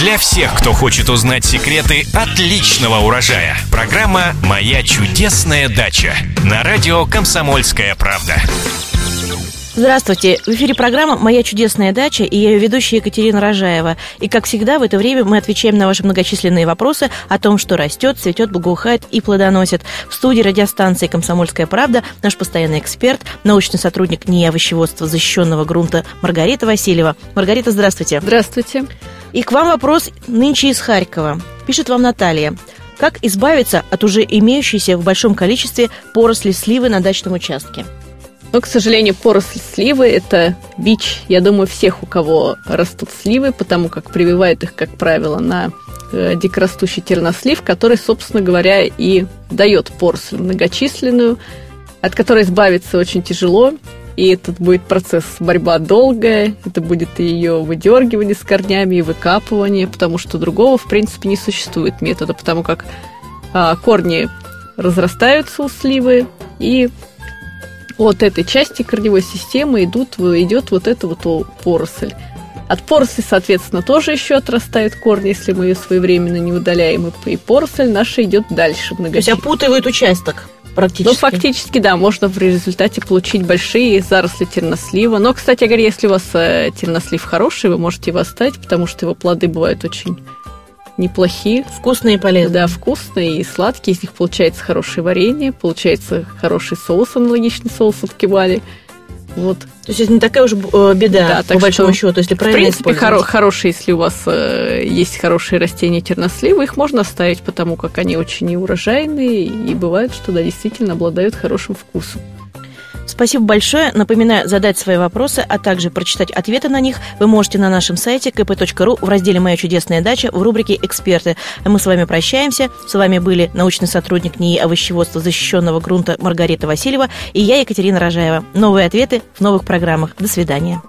Для всех, кто хочет узнать секреты отличного урожая. Программа «Моя чудесная дача» на радио «Комсомольская правда». Здравствуйте! В эфире программа «Моя чудесная дача» и я ее ведущая Екатерина Рожаева. И, как всегда, в это время мы отвечаем на ваши многочисленные вопросы о том, что растет, цветет, благоухает и плодоносит. В студии радиостанции «Комсомольская правда» наш постоянный эксперт, научный сотрудник НИИ овощеводства защищенного грунта Маргарита Васильева. Маргарита, здравствуйте! Здравствуйте! И к вам вопрос нынче из Харькова. Пишет вам Наталья. Как избавиться от уже имеющейся в большом количестве поросли сливы на дачном участке? Но, к сожалению, поросль сливы – это бич, я думаю, всех, у кого растут сливы, потому как прививают их, как правило, на э, дикорастущий тернослив, который, собственно говоря, и дает поросль многочисленную, от которой избавиться очень тяжело, и этот будет процесс борьба долгая, это будет ее выдергивание с корнями и выкапывание, потому что другого, в принципе, не существует метода, потому как а, корни разрастаются у сливы, и от этой части корневой системы идут, идет вот эта вот поросль. От поросли, соответственно, тоже еще отрастают корни, если мы ее своевременно не удаляем, и поросль наша идет дальше. То есть опутывает участок практически. Ну, фактически, да, можно в результате получить большие заросли тернослива. Но, кстати говоря, если у вас э, тернослив хороший, вы можете его оставить, потому что его плоды бывают очень неплохие. Вкусные и полезные. Да, вкусные и сладкие. Из них получается хорошее варенье, получается хороший соус, аналогичный соусу в кебале. Вот. То есть это не такая уж э, беда, да, по большому счету, если правильно В принципе, хоро- хорошие, если у вас э, есть хорошие растения терносливы, их можно оставить, потому как они очень урожайные, и бывает, что да, действительно обладают хорошим вкусом. Спасибо большое. Напоминаю, задать свои вопросы, а также прочитать ответы на них вы можете на нашем сайте kp.ru в разделе «Моя чудесная дача» в рубрике «Эксперты». А мы с вами прощаемся. С вами были научный сотрудник НИИ овощеводства защищенного грунта Маргарита Васильева и я, Екатерина Рожаева. Новые ответы в новых программах. До свидания.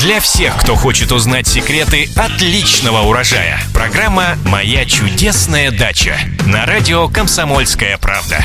Для всех, кто хочет узнать секреты отличного урожая. Программа «Моя чудесная дача» на радио «Комсомольская правда».